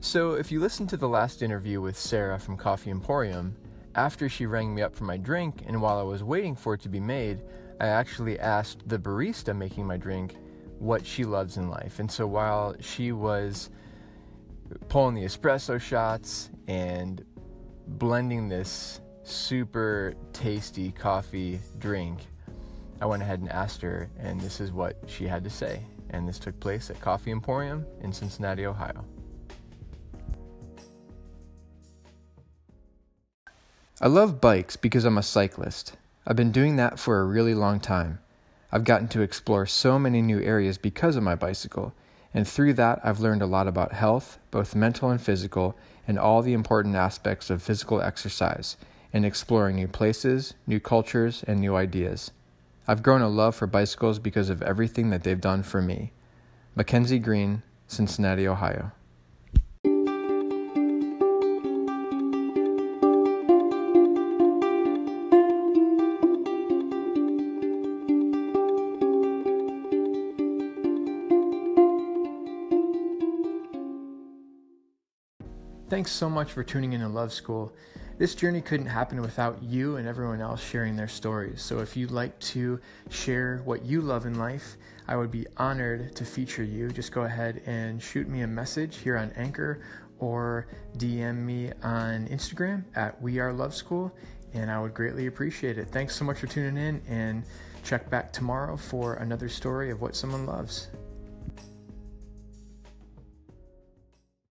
So, if you listened to the last interview with Sarah from Coffee Emporium, after she rang me up for my drink and while I was waiting for it to be made, I actually asked the barista making my drink what she loves in life. And so while she was pulling the espresso shots and blending this super tasty coffee drink, I went ahead and asked her, and this is what she had to say. And this took place at Coffee Emporium in Cincinnati, Ohio. I love bikes because I'm a cyclist. I've been doing that for a really long time. I've gotten to explore so many new areas because of my bicycle, and through that, I've learned a lot about health, both mental and physical, and all the important aspects of physical exercise, and exploring new places, new cultures, and new ideas. I've grown a love for bicycles because of everything that they've done for me. Mackenzie Green, Cincinnati, Ohio. Thanks so much for tuning in to Love School. This journey couldn't happen without you and everyone else sharing their stories. So if you'd like to share what you love in life, I would be honored to feature you. Just go ahead and shoot me a message here on Anchor or DM me on Instagram at We Are Love School, and I would greatly appreciate it. Thanks so much for tuning in, and check back tomorrow for another story of what someone loves.